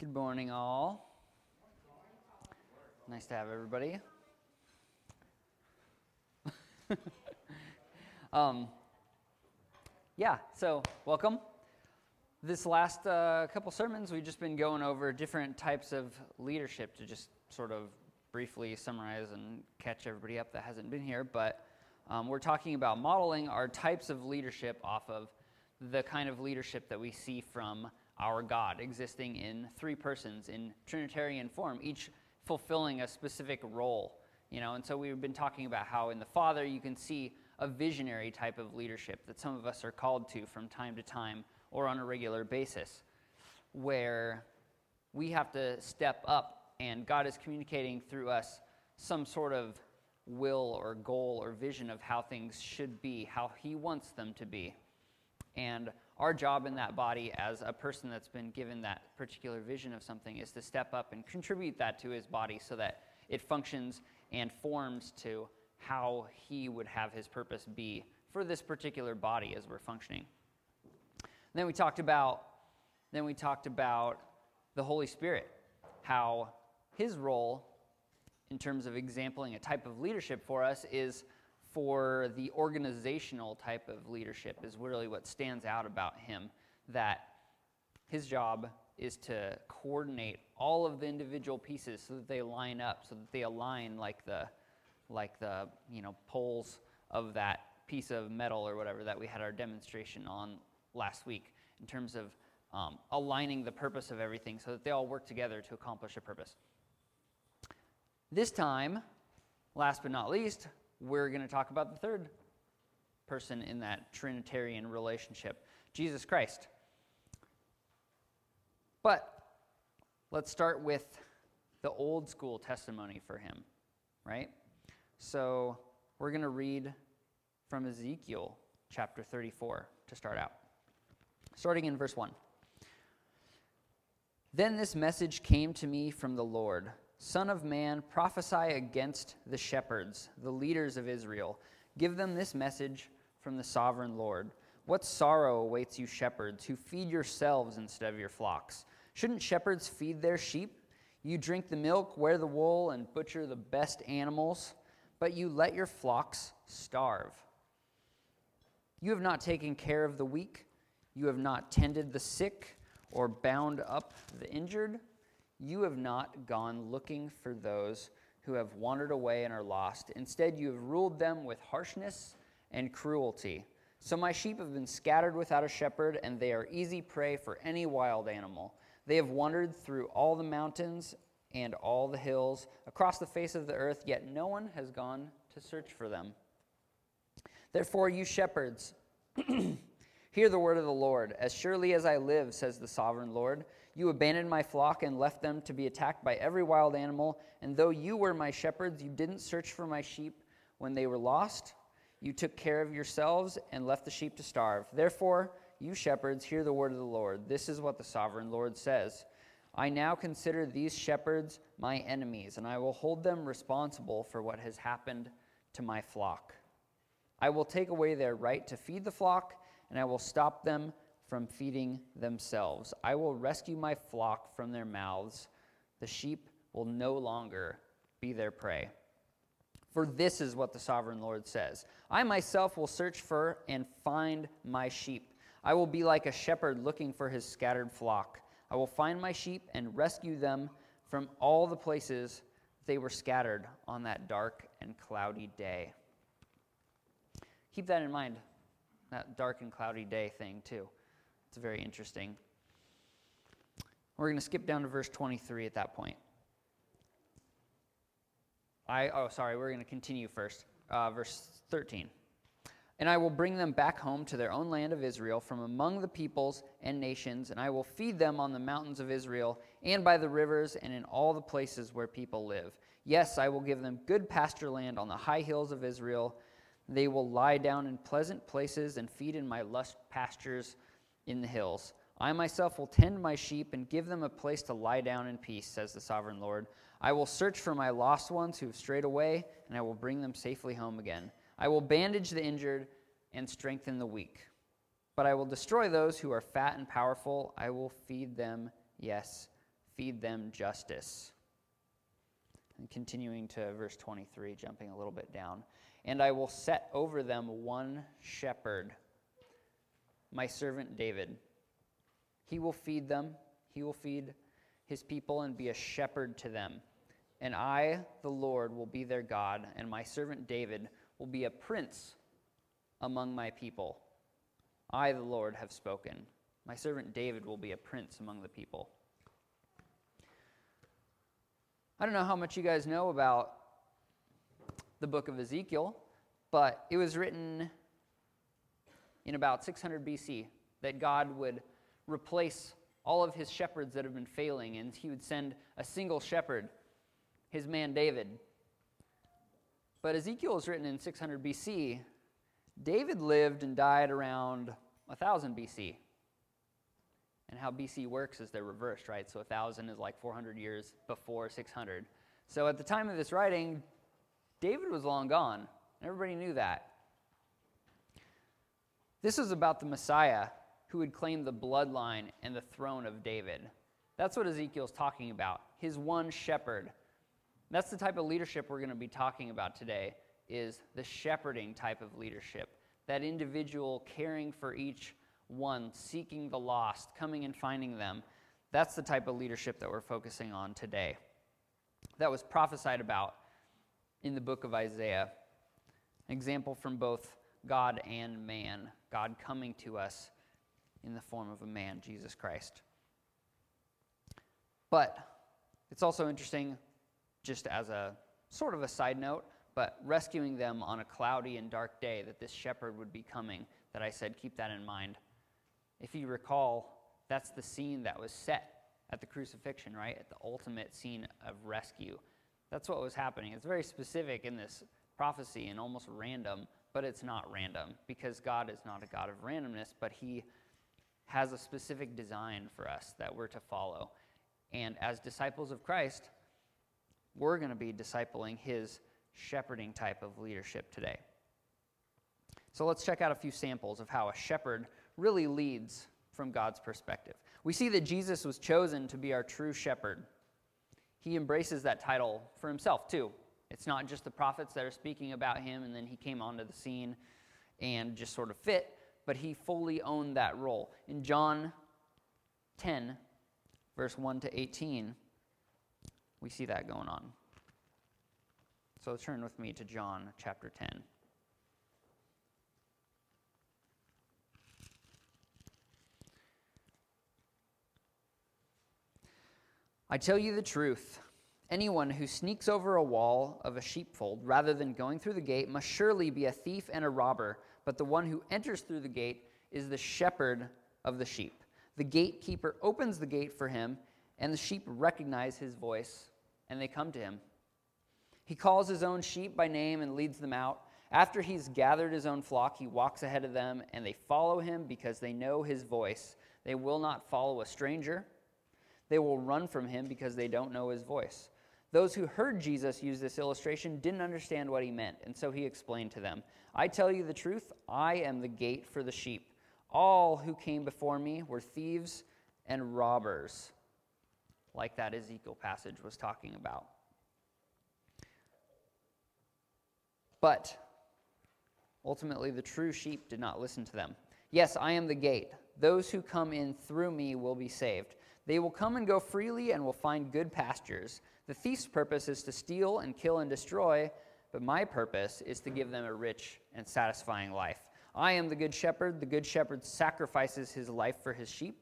Good morning, all. Nice to have everybody. um, yeah, so welcome. This last uh, couple sermons, we've just been going over different types of leadership to just sort of briefly summarize and catch everybody up that hasn't been here. But um, we're talking about modeling our types of leadership off of the kind of leadership that we see from our God, existing in three persons in Trinitarian form, each fulfilling a specific role. You know, and so we've been talking about how in the Father you can see a visionary type of leadership that some of us are called to from time to time or on a regular basis, where we have to step up and God is communicating through us some sort of will or goal or vision of how things should be, how He wants them to be. And our job in that body as a person that's been given that particular vision of something is to step up and contribute that to his body so that it functions and forms to how he would have his purpose be for this particular body as we're functioning. And then we talked about then we talked about the Holy Spirit, how his role in terms of exempling a type of leadership for us is for the organizational type of leadership is really what stands out about him that his job is to coordinate all of the individual pieces so that they line up so that they align like the like the you know poles of that piece of metal or whatever that we had our demonstration on last week in terms of um, aligning the purpose of everything so that they all work together to accomplish a purpose. This time last but not least we're going to talk about the third person in that Trinitarian relationship, Jesus Christ. But let's start with the old school testimony for him, right? So we're going to read from Ezekiel chapter 34 to start out, starting in verse 1. Then this message came to me from the Lord. Son of man, prophesy against the shepherds, the leaders of Israel. Give them this message from the sovereign Lord. What sorrow awaits you, shepherds, who feed yourselves instead of your flocks? Shouldn't shepherds feed their sheep? You drink the milk, wear the wool, and butcher the best animals, but you let your flocks starve. You have not taken care of the weak, you have not tended the sick, or bound up the injured. You have not gone looking for those who have wandered away and are lost. Instead, you have ruled them with harshness and cruelty. So my sheep have been scattered without a shepherd, and they are easy prey for any wild animal. They have wandered through all the mountains and all the hills across the face of the earth, yet no one has gone to search for them. Therefore, you shepherds, hear the word of the Lord. As surely as I live, says the sovereign Lord, you abandoned my flock and left them to be attacked by every wild animal. And though you were my shepherds, you didn't search for my sheep when they were lost. You took care of yourselves and left the sheep to starve. Therefore, you shepherds, hear the word of the Lord. This is what the sovereign Lord says I now consider these shepherds my enemies, and I will hold them responsible for what has happened to my flock. I will take away their right to feed the flock, and I will stop them from feeding themselves. I will rescue my flock from their mouths. The sheep will no longer be their prey. For this is what the sovereign Lord says I myself will search for and find my sheep. I will be like a shepherd looking for his scattered flock. I will find my sheep and rescue them from all the places they were scattered on that dark and cloudy day. Keep that in mind, that dark and cloudy day thing, too. It's very interesting. We're going to skip down to verse 23 at that point. I, oh, sorry, we're going to continue first. Uh, verse 13. And I will bring them back home to their own land of Israel from among the peoples and nations, and I will feed them on the mountains of Israel and by the rivers and in all the places where people live. Yes, I will give them good pasture land on the high hills of Israel. They will lie down in pleasant places and feed in my lush pastures in the hills. I myself will tend my sheep and give them a place to lie down in peace, says the sovereign Lord. I will search for my lost ones who have strayed away, and I will bring them safely home again. I will bandage the injured and strengthen the weak. But I will destroy those who are fat and powerful. I will feed them, yes, feed them justice. And continuing to verse 23, jumping a little bit down. And I will set over them one shepherd, my servant David. He will feed them, he will feed his people and be a shepherd to them. And I, the Lord, will be their God, and my servant David will be a prince among my people. I, the Lord, have spoken. My servant David will be a prince among the people. I don't know how much you guys know about the book of Ezekiel, but it was written in about 600 BC that God would replace all of his shepherds that have been failing, and he would send a single shepherd, his man David. But Ezekiel was written in 600 BC. David lived and died around 1000 BC. And how BC works is they're reversed, right? So 1000 is like 400 years before 600. So at the time of this writing, David was long gone. Everybody knew that. This is about the Messiah who would claim the bloodline and the throne of David. That's what Ezekiel's talking about. His one shepherd. That's the type of leadership we're going to be talking about today is the shepherding type of leadership. That individual caring for each one, seeking the lost, coming and finding them. That's the type of leadership that we're focusing on today. That was prophesied about in the book of Isaiah. An example from both God and man, God coming to us in the form of a man, Jesus Christ. But it's also interesting, just as a sort of a side note, but rescuing them on a cloudy and dark day that this shepherd would be coming, that I said, keep that in mind. If you recall, that's the scene that was set at the crucifixion, right? At the ultimate scene of rescue. That's what was happening. It's very specific in this prophecy and almost random, but it's not random because God is not a God of randomness, but He has a specific design for us that we're to follow. And as disciples of Christ, we're going to be discipling His shepherding type of leadership today. So let's check out a few samples of how a shepherd really leads from God's perspective. We see that Jesus was chosen to be our true shepherd. He embraces that title for himself, too. It's not just the prophets that are speaking about him and then he came onto the scene and just sort of fit, but he fully owned that role. In John 10, verse 1 to 18, we see that going on. So turn with me to John chapter 10. I tell you the truth. Anyone who sneaks over a wall of a sheepfold rather than going through the gate must surely be a thief and a robber, but the one who enters through the gate is the shepherd of the sheep. The gatekeeper opens the gate for him, and the sheep recognize his voice, and they come to him. He calls his own sheep by name and leads them out. After he's gathered his own flock, he walks ahead of them, and they follow him because they know his voice. They will not follow a stranger. They will run from him because they don't know his voice. Those who heard Jesus use this illustration didn't understand what he meant, and so he explained to them I tell you the truth, I am the gate for the sheep. All who came before me were thieves and robbers, like that Ezekiel passage was talking about. But ultimately, the true sheep did not listen to them. Yes, I am the gate. Those who come in through me will be saved. They will come and go freely and will find good pastures. The thief's purpose is to steal and kill and destroy, but my purpose is to give them a rich and satisfying life. I am the good shepherd. The good shepherd sacrifices his life for his sheep.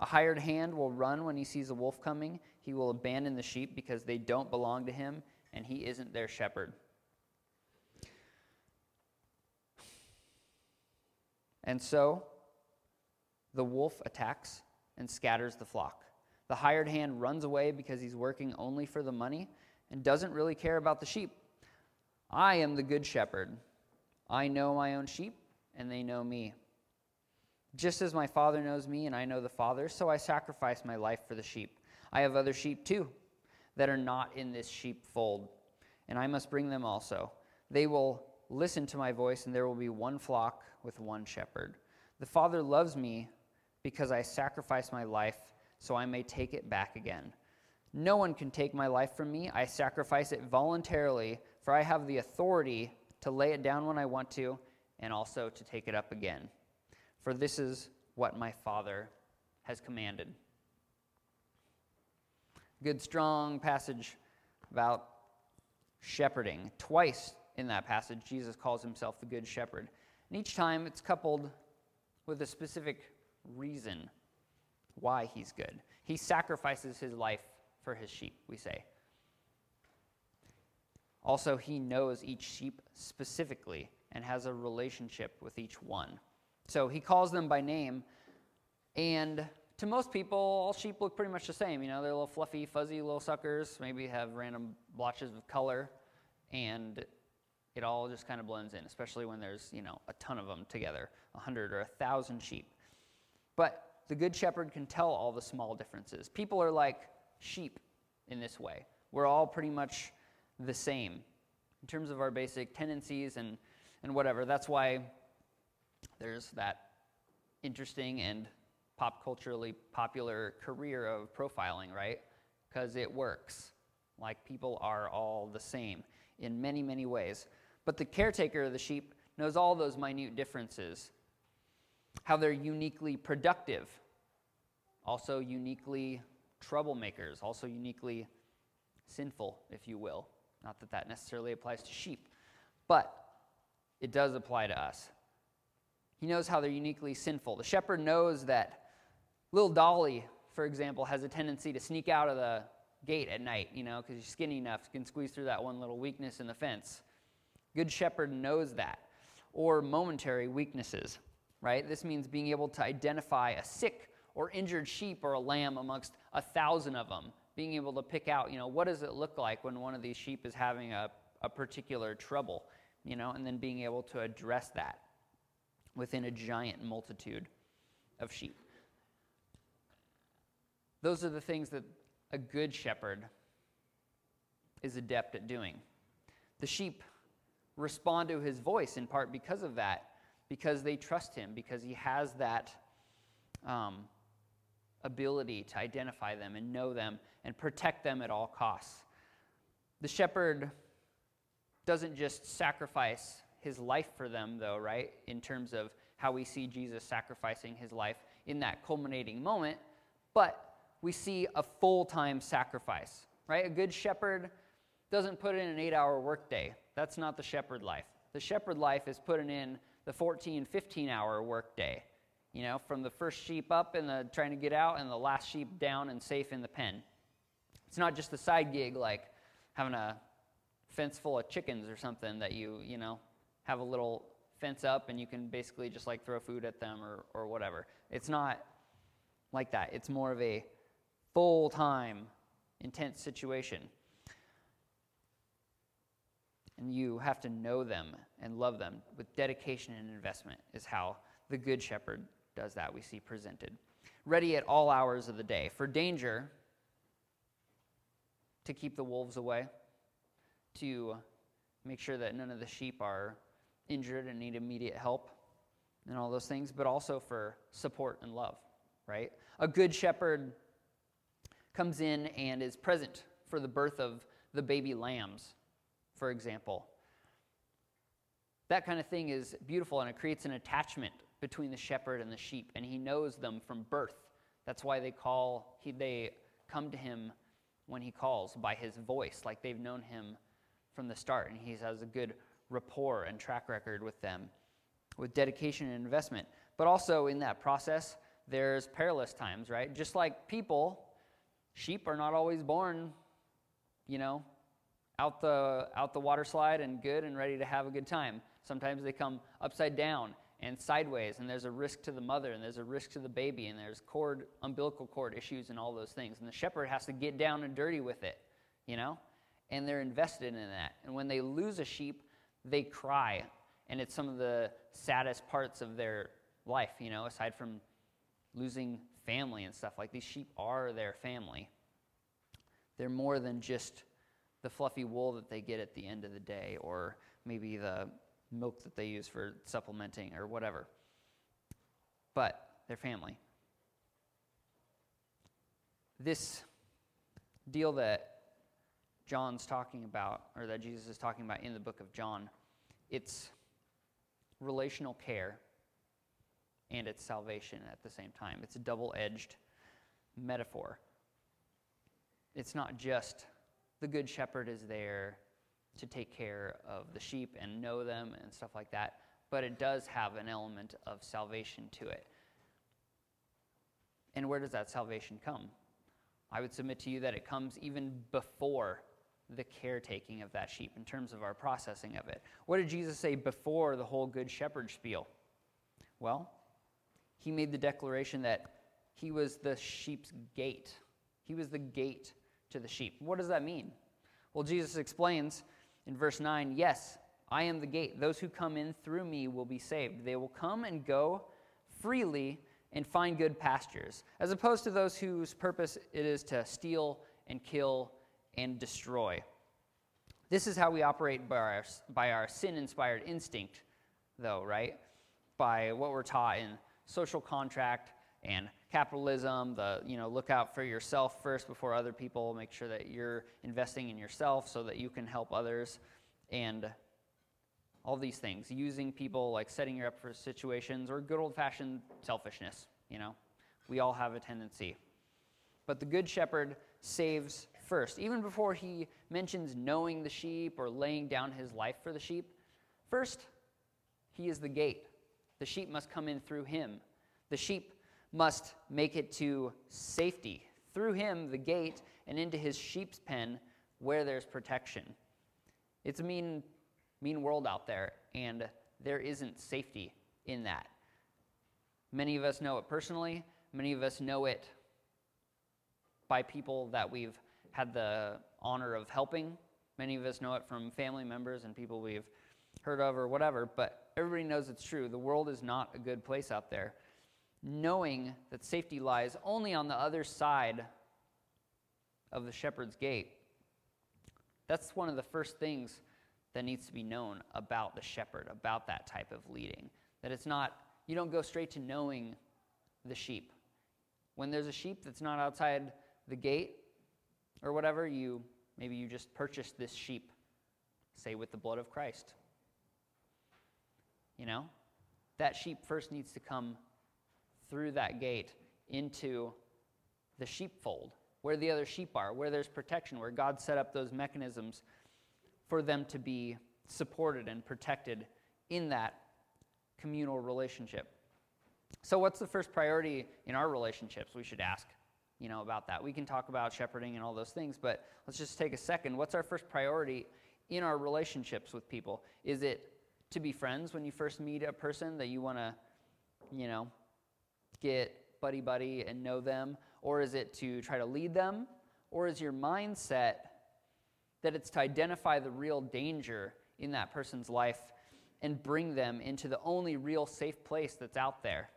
A hired hand will run when he sees a wolf coming. He will abandon the sheep because they don't belong to him, and he isn't their shepherd. And so the wolf attacks and scatters the flock. The hired hand runs away because he's working only for the money and doesn't really care about the sheep. I am the good shepherd. I know my own sheep, and they know me. Just as my Father knows me, and I know the Father, so I sacrifice my life for the sheep. I have other sheep too that are not in this sheepfold, and I must bring them also. They will listen to my voice, and there will be one flock with one shepherd. The Father loves me because I sacrifice my life so I may take it back again. No one can take my life from me. I sacrifice it voluntarily, for I have the authority to lay it down when I want to and also to take it up again. For this is what my Father has commanded. Good, strong passage about shepherding. Twice in that passage, Jesus calls himself the Good Shepherd. And each time it's coupled with a specific reason why he's good. He sacrifices his life for his sheep, we say. Also, he knows each sheep specifically and has a relationship with each one. So he calls them by name, and to most people, all sheep look pretty much the same. You know, they're little fluffy, fuzzy little suckers, maybe have random blotches of color, and it all just kind of blends in, especially when there's, you know, a ton of them together, a hundred or a thousand sheep. But the good shepherd can tell all the small differences. People are like sheep in this way. We're all pretty much the same in terms of our basic tendencies and, and whatever. That's why there's that interesting and pop culturally popular career of profiling, right? Because it works. Like people are all the same in many, many ways. But the caretaker of the sheep knows all those minute differences, how they're uniquely productive, also uniquely troublemakers, also uniquely sinful, if you will. Not that that necessarily applies to sheep, but it does apply to us. He knows how they're uniquely sinful. The shepherd knows that little Dolly, for example, has a tendency to sneak out of the gate at night, you know, because she's skinny enough, can squeeze through that one little weakness in the fence. Good shepherd knows that. Or momentary weaknesses, right? This means being able to identify a sick or injured sheep or a lamb amongst a thousand of them being able to pick out, you know, what does it look like when one of these sheep is having a, a particular trouble, you know, and then being able to address that within a giant multitude of sheep. Those are the things that a good shepherd is adept at doing. The sheep respond to his voice in part because of that, because they trust him, because he has that um, ability to identify them and know them and protect them at all costs. The shepherd doesn't just sacrifice his life for them, though, right? In terms of how we see Jesus sacrificing his life in that culminating moment, but we see a full time sacrifice, right? A good shepherd doesn't put in an eight hour workday. That's not the shepherd life. The shepherd life is putting in the 14, 15 hour workday you know, from the first sheep up and the trying to get out and the last sheep down and safe in the pen. It's not just a side gig like having a fence full of chickens or something that you, you know, have a little fence up and you can basically just like throw food at them or, or whatever. It's not like that. It's more of a full time, intense situation. And you have to know them and love them with dedication and investment, is how the Good Shepherd does that, we see presented. Ready at all hours of the day for danger, to keep the wolves away, to make sure that none of the sheep are injured and need immediate help, and all those things, but also for support and love, right? A good shepherd comes in and is present for the birth of the baby lambs, for example. That kind of thing is beautiful and it creates an attachment between the shepherd and the sheep, and he knows them from birth. That's why they call he, they come to him when he calls by his voice, like they've known him from the start, and he has a good rapport and track record with them, with dedication and investment. But also in that process, there's perilous times, right? Just like people, sheep are not always born, you know, out the out the water slide and good and ready to have a good time. Sometimes they come upside down and sideways, and there's a risk to the mother, and there's a risk to the baby, and there's cord, umbilical cord issues, and all those things. And the shepherd has to get down and dirty with it, you know? And they're invested in that. And when they lose a sheep, they cry, and it's some of the saddest parts of their life, you know, aside from losing family and stuff. Like these sheep are their family. They're more than just the fluffy wool that they get at the end of the day, or maybe the milk that they use for supplementing or whatever. But their family. This deal that John's talking about, or that Jesus is talking about in the book of John, it's relational care and it's salvation at the same time. It's a double edged metaphor. It's not just the good shepherd is there to take care of the sheep and know them and stuff like that, but it does have an element of salvation to it. And where does that salvation come? I would submit to you that it comes even before the caretaking of that sheep in terms of our processing of it. What did Jesus say before the whole Good Shepherd spiel? Well, he made the declaration that he was the sheep's gate. He was the gate to the sheep. What does that mean? Well, Jesus explains in verse 9 Yes, I am the gate. Those who come in through me will be saved. They will come and go freely and find good pastures, as opposed to those whose purpose it is to steal and kill and destroy. This is how we operate by our, by our sin inspired instinct, though, right? By what we're taught in social contract and capitalism, the, you know, look out for yourself first before other people, make sure that you're investing in yourself so that you can help others, and all these things. Using people, like setting you up for situations, or good old fashioned selfishness, you know? We all have a tendency. But the Good Shepherd saves first. Even before he mentions knowing the sheep or laying down his life for the sheep, first, he is the gate. The sheep must come in through him. The sheep must make it to safety through him, the gate, and into his sheep's pen where there's protection. It's a mean, mean world out there, and there isn't safety in that. Many of us know it personally, many of us know it by people that we've had the honor of helping. Many of us know it from family members and people we've heard of or whatever, but everybody knows it's true. The world is not a good place out there. Knowing that safety lies only on the other side of the shepherd's gate, that's one of the first things that needs to be known about the shepherd, about that type of leading. That it's not, you don't go straight to knowing the sheep. When there's a sheep that's not outside the gate, or whatever, you maybe you just purchased this sheep, say with the blood of Christ. You know? That sheep first needs to come through that gate into the sheepfold, where the other sheep are, where there's protection, where God set up those mechanisms for them to be supported and protected in that communal relationship. So, what's the first priority in our relationships? We should ask you know, about that. We can talk about shepherding and all those things, but let's just take a second. What's our first priority in our relationships with people? Is it to be friends when you first meet a person that you want to, you know, get buddy buddy and know them? Or is it to try to lead them? Or is your mindset that it's to identify the real danger in that person's life and bring them into the only real safe place that's out there?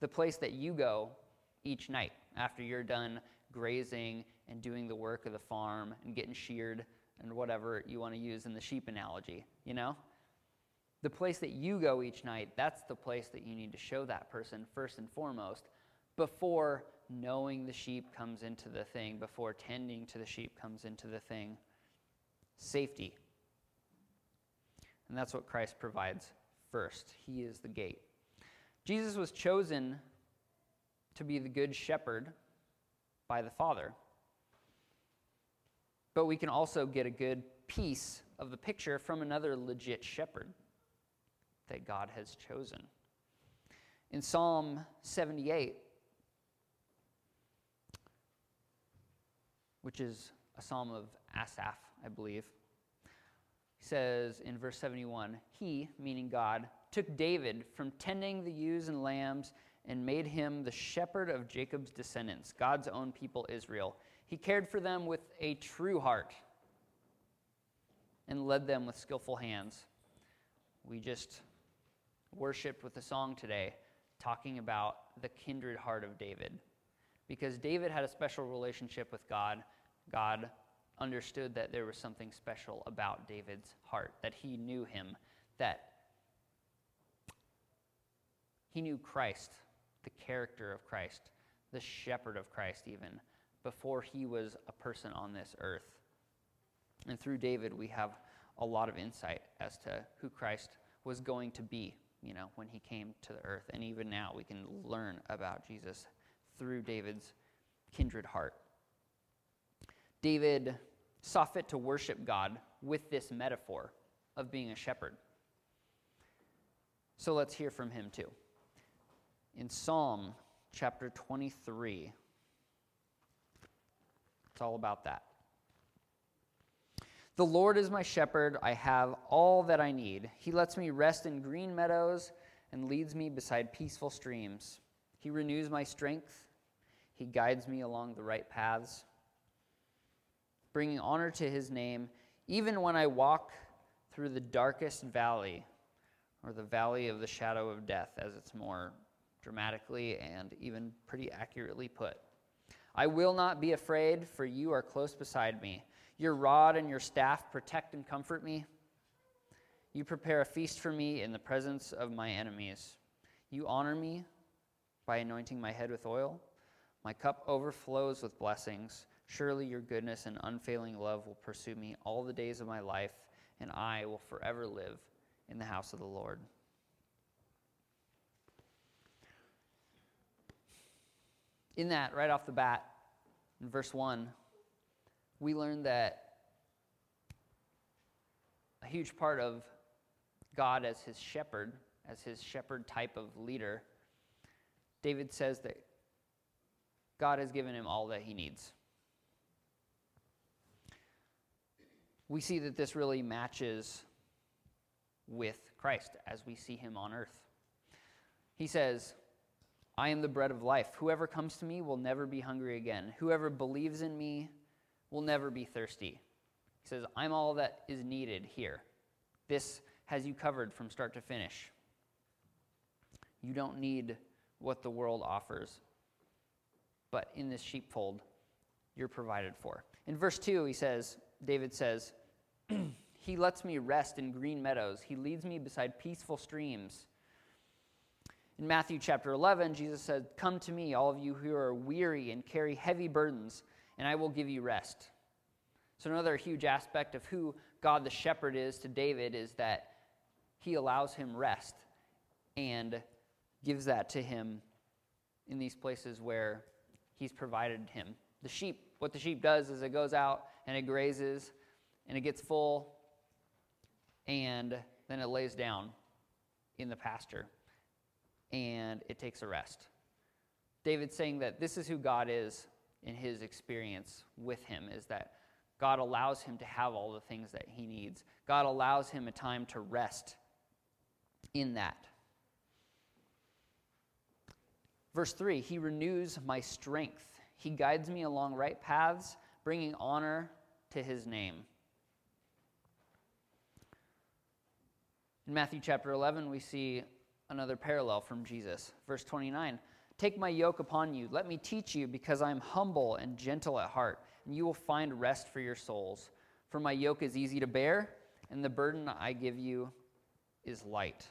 The place that you go each night after you're done grazing and doing the work of the farm and getting sheared and whatever you want to use in the sheep analogy, you know? The place that you go each night, that's the place that you need to show that person first and foremost before knowing the sheep comes into the thing, before tending to the sheep comes into the thing. Safety. And that's what Christ provides first. He is the gate. Jesus was chosen to be the good shepherd by the Father. But we can also get a good piece of the picture from another legit shepherd that God has chosen. In Psalm 78, which is a psalm of Asaph, I believe, says in verse 71 He, meaning God, took David from tending the ewes and lambs and made him the shepherd of Jacob's descendants, God's own people Israel. He cared for them with a true heart and led them with skillful hands. We just worshiped with a song today talking about the kindred heart of David. Because David had a special relationship with God, God understood that there was something special about David's heart, that he knew him, that he knew Christ the character of Christ, the shepherd of Christ, even before he was a person on this earth. And through David, we have a lot of insight as to who Christ was going to be, you know, when he came to the earth. And even now, we can learn about Jesus through David's kindred heart. David saw fit to worship God with this metaphor of being a shepherd. So let's hear from him too. In Psalm chapter 23, it's all about that. The Lord is my shepherd. I have all that I need. He lets me rest in green meadows and leads me beside peaceful streams. He renews my strength. He guides me along the right paths, bringing honor to his name, even when I walk through the darkest valley, or the valley of the shadow of death, as it's more dramatically and even pretty accurately put. I will not be afraid, for you are close beside me. Your rod and your staff protect and comfort me. You prepare a feast for me in the presence of my enemies. You honor me by anointing my head with oil. My cup overflows with blessings. Surely your goodness and unfailing love will pursue me all the days of my life, and I will forever live in the house of the Lord. In that, right off the bat, in verse 1, we learn that a huge part of God as his shepherd, as his shepherd type of leader, David says that God has given him all that he needs. We see that this really matches with Christ as we see him on earth. He says, I am the bread of life. Whoever comes to me will never be hungry again. Whoever believes in me will never be thirsty. He says, I'm all that is needed here. This has you covered from start to finish. You don't need what the world offers, but in this sheepfold, you're provided for. In verse 2, he says, David says, He lets me rest in green meadows, He leads me beside peaceful streams. In Matthew chapter 11, Jesus said, Come to me, all of you who are weary and carry heavy burdens, and I will give you rest. So, another huge aspect of who God the shepherd is to David is that he allows him rest and gives that to him in these places where he's provided him. The sheep, what the sheep does is it goes out and it grazes and it gets full and then it lays down in the pasture and it takes a rest. David's saying that this is who God is in his experience with him is that God allows him to have all the things that he needs. God allows him a time to rest in that. Verse 3 He renews my strength. He guides me along right paths, bringing honor to his name. In Matthew chapter 11, we see another parallel from Jesus. Verse 29 Take my yoke upon you. Let me teach you, because I am humble and gentle at heart, and you will find rest for your souls. For my yoke is easy to bear, and the burden I give you is light.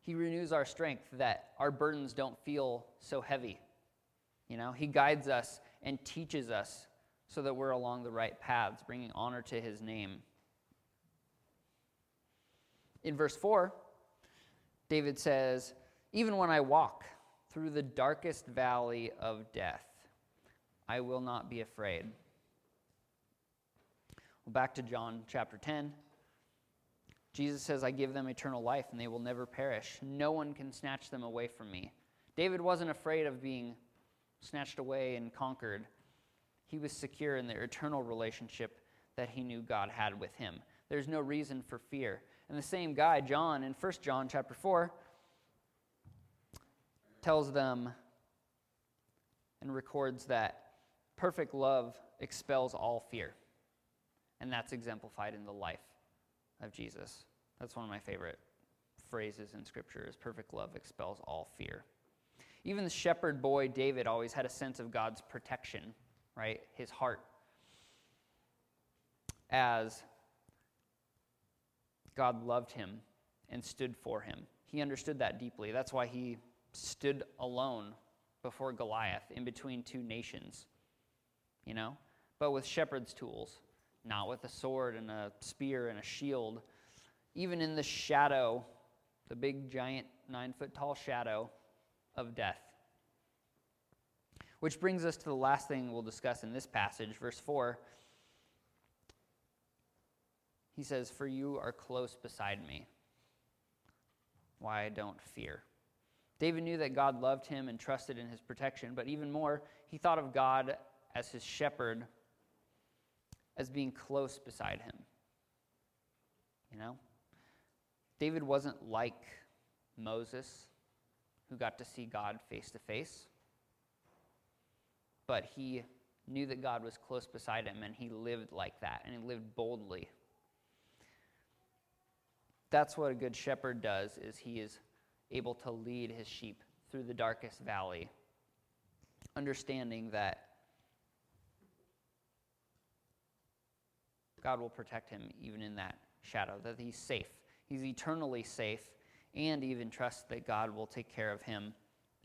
He renews our strength that our burdens don't feel so heavy. You know, He guides us and teaches us so that we're along the right paths, bringing honor to His name. In verse 4, David says, Even when I walk through the darkest valley of death, I will not be afraid. Well, back to John chapter 10. Jesus says, I give them eternal life and they will never perish. No one can snatch them away from me. David wasn't afraid of being snatched away and conquered. He was secure in the eternal relationship that he knew God had with him. There's no reason for fear. And the same guy, John, in 1 John chapter 4, tells them and records that perfect love expels all fear. And that's exemplified in the life of Jesus. That's one of my favorite phrases in Scripture is perfect love expels all fear. Even the shepherd boy David always had a sense of God's protection, right? His heart. As God loved him and stood for him. He understood that deeply. That's why he stood alone before Goliath in between two nations, you know, but with shepherd's tools, not with a sword and a spear and a shield. Even in the shadow, the big, giant, nine foot tall shadow of death. Which brings us to the last thing we'll discuss in this passage, verse 4. He says, For you are close beside me. Why don't fear. David knew that God loved him and trusted in his protection, but even more, he thought of God as his shepherd, as being close beside him. You know? David wasn't like Moses, who got to see God face to face, but he knew that God was close beside him and he lived like that and he lived boldly that's what a good shepherd does is he is able to lead his sheep through the darkest valley understanding that God will protect him even in that shadow that he's safe he's eternally safe and even trust that God will take care of him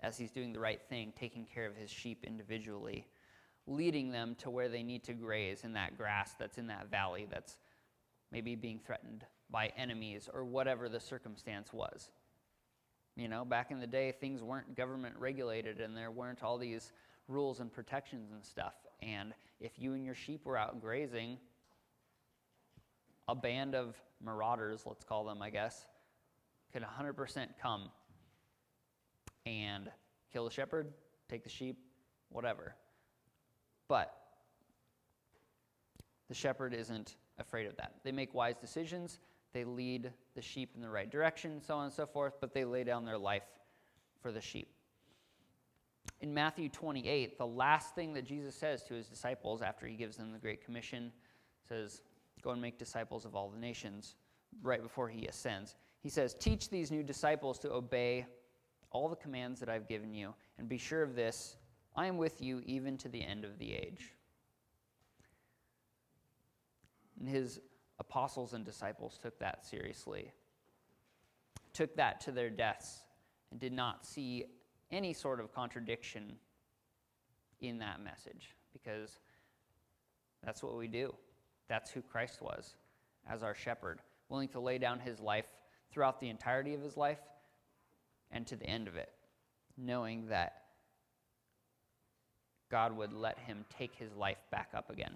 as he's doing the right thing taking care of his sheep individually leading them to where they need to graze in that grass that's in that valley that's maybe being threatened by enemies or whatever the circumstance was. You know, back in the day, things weren't government regulated and there weren't all these rules and protections and stuff. And if you and your sheep were out grazing, a band of marauders, let's call them, I guess, could 100% come and kill the shepherd, take the sheep, whatever. But the shepherd isn't afraid of that. They make wise decisions, they lead the sheep in the right direction, so on and so forth, but they lay down their life for the sheep. In Matthew 28, the last thing that Jesus says to his disciples after he gives them the Great Commission says, Go and make disciples of all the nations, right before he ascends. He says, Teach these new disciples to obey all the commands that I've given you, and be sure of this I am with you even to the end of the age. And his apostles and disciples took that seriously, took that to their deaths, and did not see any sort of contradiction in that message because that's what we do. That's who Christ was as our shepherd, willing to lay down his life throughout the entirety of his life and to the end of it, knowing that God would let him take his life back up again.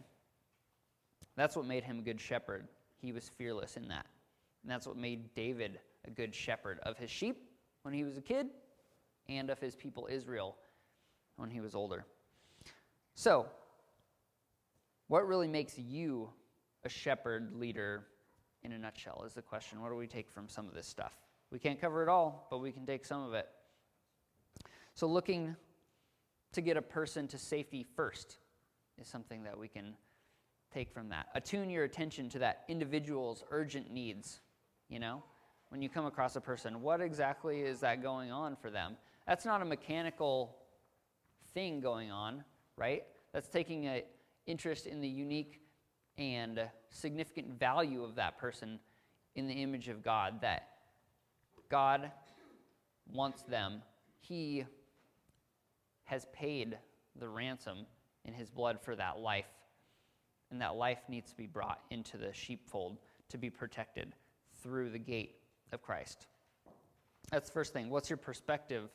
That's what made him a good shepherd. He was fearless in that. And that's what made David a good shepherd of his sheep when he was a kid and of his people Israel when he was older. So, what really makes you a shepherd leader in a nutshell is the question. What do we take from some of this stuff? We can't cover it all, but we can take some of it. So, looking to get a person to safety first is something that we can take from that. Attune your attention to that individual's urgent needs. You know, when you come across a person, what exactly is that going on for them? That's not a mechanical thing going on, right? That's taking an interest in the unique and significant value of that person in the image of God, that God wants them. He has paid the ransom in his blood for that life and that life needs to be brought into the sheepfold to be protected through the gate of Christ. That's the first thing. What's your perspective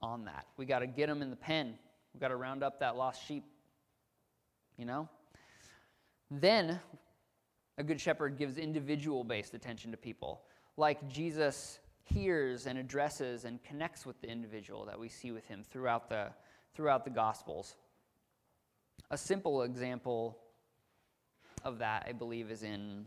on that? We got to get them in the pen. We got to round up that lost sheep. You know? Then a good shepherd gives individual based attention to people. Like Jesus hears and addresses and connects with the individual that we see with him throughout the, throughout the Gospels. A simple example of that, I believe, is in,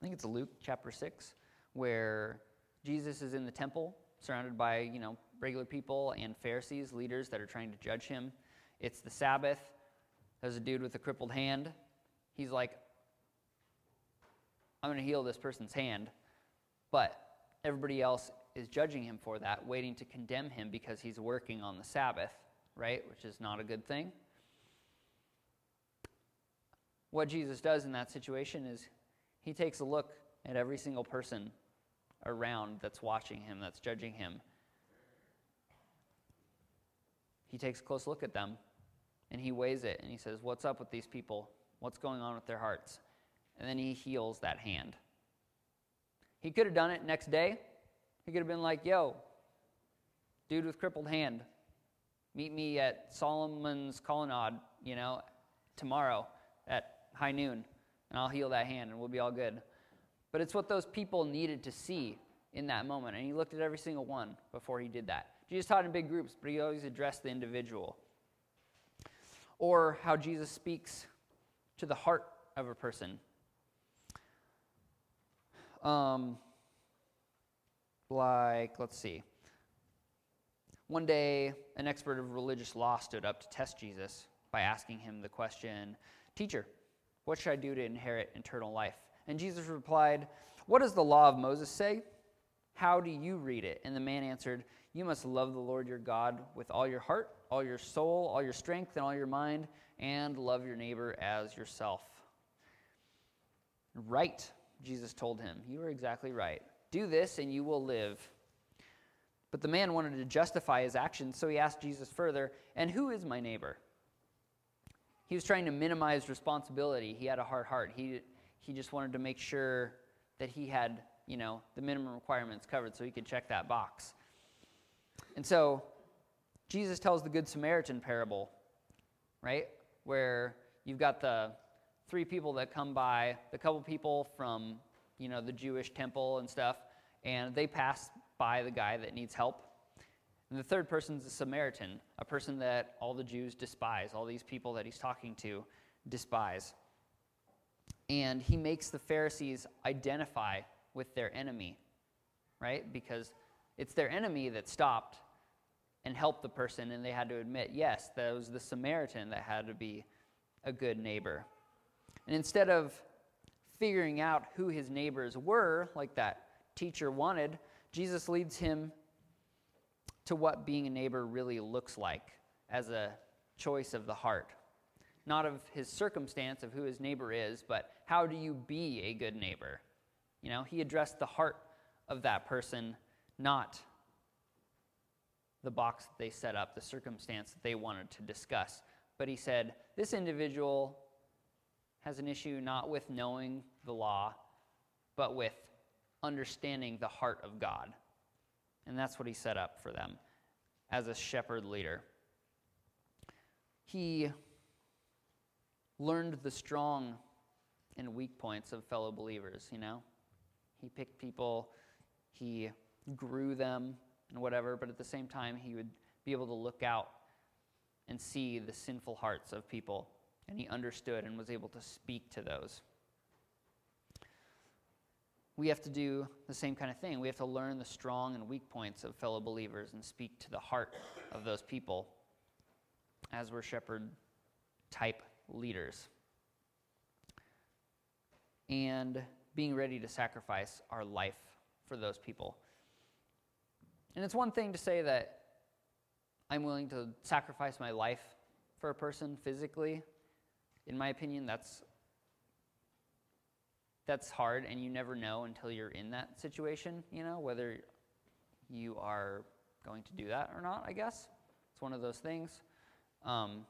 I think it's Luke chapter 6, where Jesus is in the temple surrounded by, you know, regular people and Pharisees, leaders that are trying to judge him. It's the Sabbath. There's a dude with a crippled hand. He's like, I'm going to heal this person's hand. But everybody else is judging him for that, waiting to condemn him because he's working on the Sabbath, right? Which is not a good thing. What Jesus does in that situation is he takes a look at every single person around that's watching him, that's judging him. he takes a close look at them and he weighs it and he says, What's up with these people? What's going on with their hearts? And then he heals that hand. He could have done it next day. He could have been like, Yo, dude with crippled hand, meet me at Solomon's Colonnade, you know, tomorrow high noon, and I'll heal that hand and we'll be all good. But it's what those people needed to see in that moment. And he looked at every single one before he did that. Jesus taught in big groups, but he always addressed the individual. Or how Jesus speaks to the heart of a person. Um, like, let's see. One day, an expert of religious law stood up to test Jesus by asking him the question Teacher, what should I do to inherit eternal life? And Jesus replied, What does the law of Moses say? How do you read it? And the man answered, You must love the Lord your God with all your heart, all your soul, all your strength, and all your mind, and love your neighbor as yourself. Right, Jesus told him. You are exactly right. Do this, and you will live. But the man wanted to justify his actions, so he asked Jesus further, And who is my neighbor? He was trying to minimize responsibility. He had a hard heart. He, he just wanted to make sure that he had you know, the minimum requirements covered so he could check that box. And so Jesus tells the Good Samaritan parable, right? Where you've got the three people that come by, the couple people from, you know, the Jewish temple and stuff, and they pass by the guy that needs help. And the third person's a Samaritan, a person that all the Jews despise, all these people that he's talking to despise. And he makes the Pharisees identify with their enemy, right? Because it's their enemy that stopped and helped the person, and they had to admit, yes, that was the Samaritan that had to be a good neighbor. And instead of figuring out who his neighbors were, like that teacher wanted, Jesus leads him to what being a neighbor really looks like as a choice of the heart. Not of his circumstance of who his neighbor is, but how do you be a good neighbor? You know, he addressed the heart of that person, not the box that they set up, the circumstance that they wanted to discuss. But he said, this individual has an issue not with knowing the law, but with understanding the heart of God. And that's what he set up for them as a shepherd leader. He learned the strong and weak points of fellow believers, you know? He picked people, he grew them and whatever, but at the same time, he would be able to look out and see the sinful hearts of people. And he understood and was able to speak to those. We have to do the same kind of thing. We have to learn the strong and weak points of fellow believers and speak to the heart of those people as we're shepherd type leaders. And being ready to sacrifice our life for those people. And it's one thing to say that I'm willing to sacrifice my life for a person physically. In my opinion, that's that's hard and you never know until you're in that situation, you know, whether you are going to do that or not, I guess. It's one of those things. Um,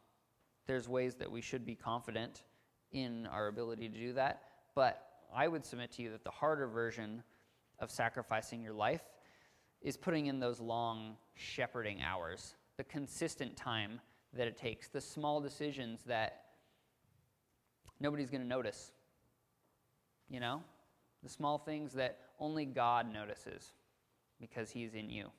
there's ways that we should be confident in our ability to do that, but I would submit to you that the harder version of sacrificing your life is putting in those long shepherding hours, the consistent time that it takes, the small decisions that nobody's going to notice. You know? The small things that only God notices because He's in you.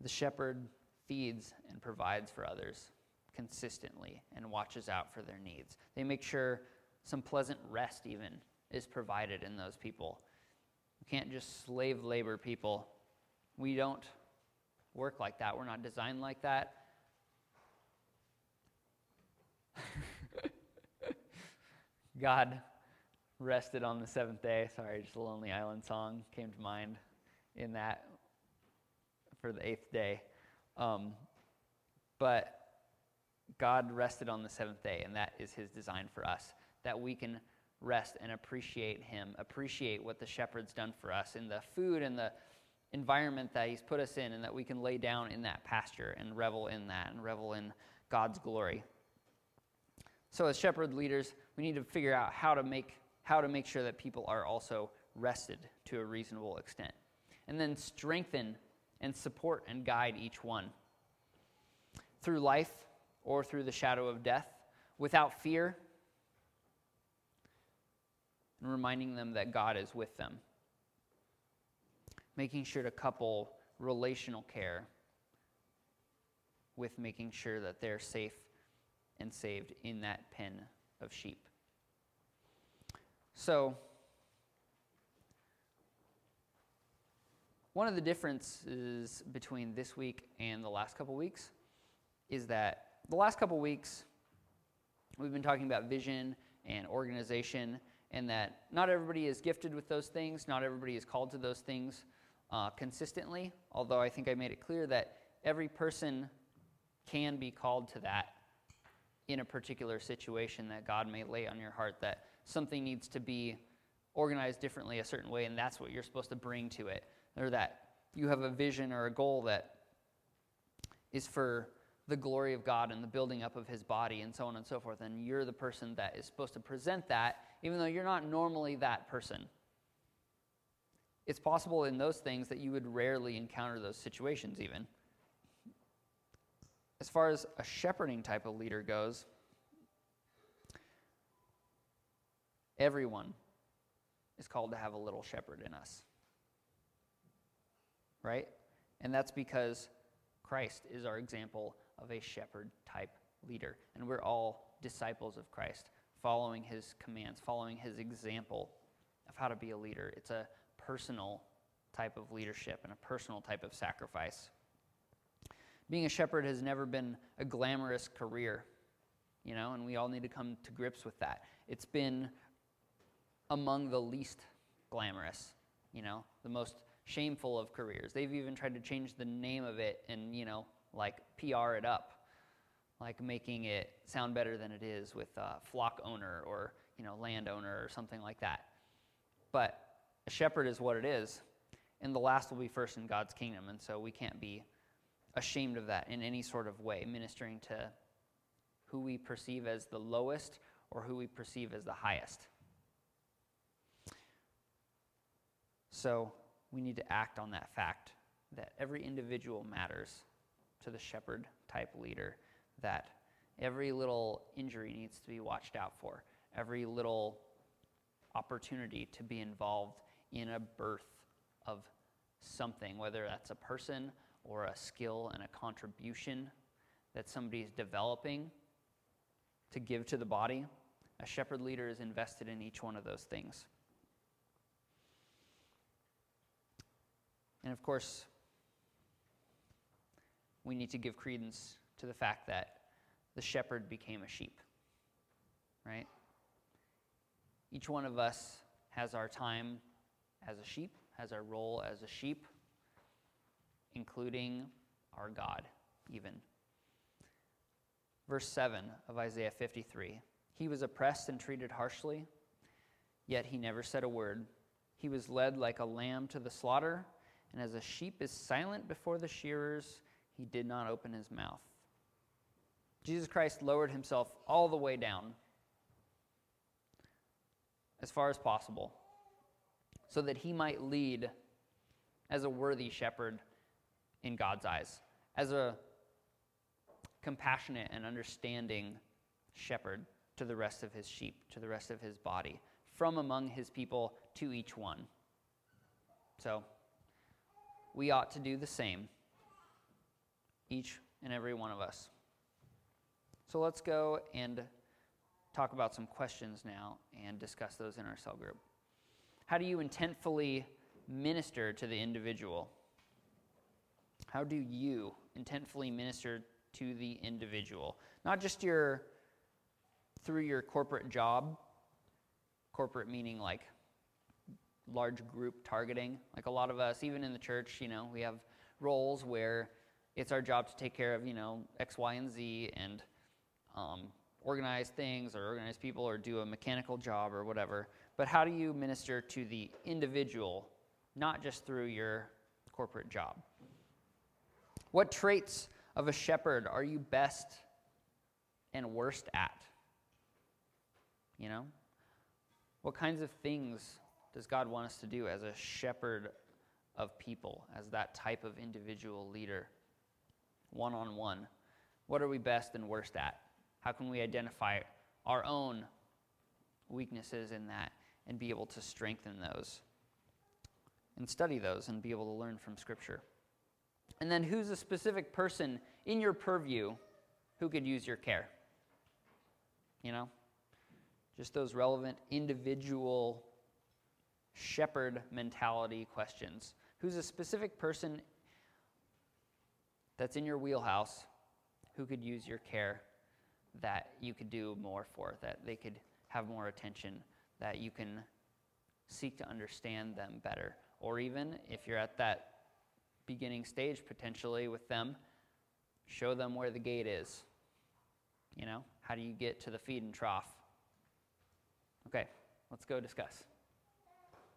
The shepherd feeds and provides for others consistently and watches out for their needs. They make sure some pleasant rest, even, is provided in those people. We can't just slave labor people. We don't work like that. We're not designed like that. God rested on the seventh day. Sorry, just a Lonely Island song came to mind in that for the eighth day. Um, but God rested on the seventh day, and that is his design for us, that we can rest and appreciate him, appreciate what the shepherd's done for us in the food and the environment that He's put us in and that we can lay down in that pasture and revel in that and revel in God's glory. So, as shepherd leaders, we need to figure out how to make, how to make sure that people are also rested to a reasonable extent. And then strengthen and support and guide each one through life or through the shadow of death without fear and reminding them that God is with them. Making sure to couple relational care with making sure that they're safe and saved in that pen of sheep. So, one of the differences between this week and the last couple weeks is that the last couple weeks we've been talking about vision and organization, and that not everybody is gifted with those things, not everybody is called to those things uh, consistently, although I think I made it clear that every person can be called to that in a particular situation that God may lay on your heart, that something needs to be organized differently a certain way, and that's what you're supposed to bring to it. Or that you have a vision or a goal that is for the glory of God and the building up of his body and so on and so forth, and you're the person that is supposed to present that, even though you're not normally that person. It's possible in those things that you would rarely encounter those situations, even as far as a shepherding type of leader goes, everyone is called to have a little shepherd in us. Right? And that's because Christ is our example of a shepherd type leader. And we're all disciples of Christ, following his commands, following his example of how to be a leader. It's a personal type of leadership and a personal type of sacrifice. Being a shepherd has never been a glamorous career, you know, and we all need to come to grips with that. It's been among the least glamorous, you know, the most shameful of careers. They've even tried to change the name of it and, you know, like PR it up, like making it sound better than it is with a flock owner or, you know, landowner or something like that. But a shepherd is what it is, and the last will be first in God's kingdom, and so we can't be ashamed of that in any sort of way, ministering to who we perceive as the lowest or who we perceive as the highest. So we need to act on that fact that every individual matters to the shepherd type leader, that every little injury needs to be watched out for, every little opportunity to be involved in a birth of something, whether that's a person, or a skill and a contribution that somebody is developing to give to the body, a shepherd leader is invested in each one of those things. And of course, we need to give credence to the fact that the shepherd became a sheep, right? Each one of us has our time as a sheep, has our role as a sheep including our God, even. Verse 7 of Isaiah 53 He was oppressed and treated harshly, yet he never said a word. He was led like a lamb to the slaughter, and as a sheep is silent before the shearers, he did not open his mouth. Jesus Christ lowered himself all the way down as far as possible so that he might lead as a worthy shepherd in God's eyes as a compassionate and understanding shepherd to the rest of his sheep, to the rest of his body, from among his people to each one. So, we ought to do the same, each and every one of us. So, let's go and talk about some questions now and discuss those in our cell group. How do you intentfully minister to the individual? How do you intentfully minister to the individual? Not just your through your corporate job, corporate meaning like large group targeting. Like a lot of us, even in the church, you know, we have roles where it's our job to take care of, you know, X, Y, and Z and um, organize things or organize people or do a mechanical job or whatever. But how do you minister to the individual, not just through your corporate job. What traits of a shepherd are you best and worst at? You know? What kinds of things does God want us to do as a shepherd of people, as that type of individual leader, one on one? What are we best and worst at? How can we identify our own weaknesses in that and be able to strengthen those and study those and be able to learn from Scripture? And then, who's a specific person in your purview who could use your care? You know? Just those relevant individual shepherd mentality questions. Who's a specific person that's in your wheelhouse who could use your care that you could do more for, that they could have more attention, that you can seek to understand them better? Or even if you're at that beginning stage potentially with them, show them where the gate is. You know, how do you get to the feed and trough? Okay, let's go discuss.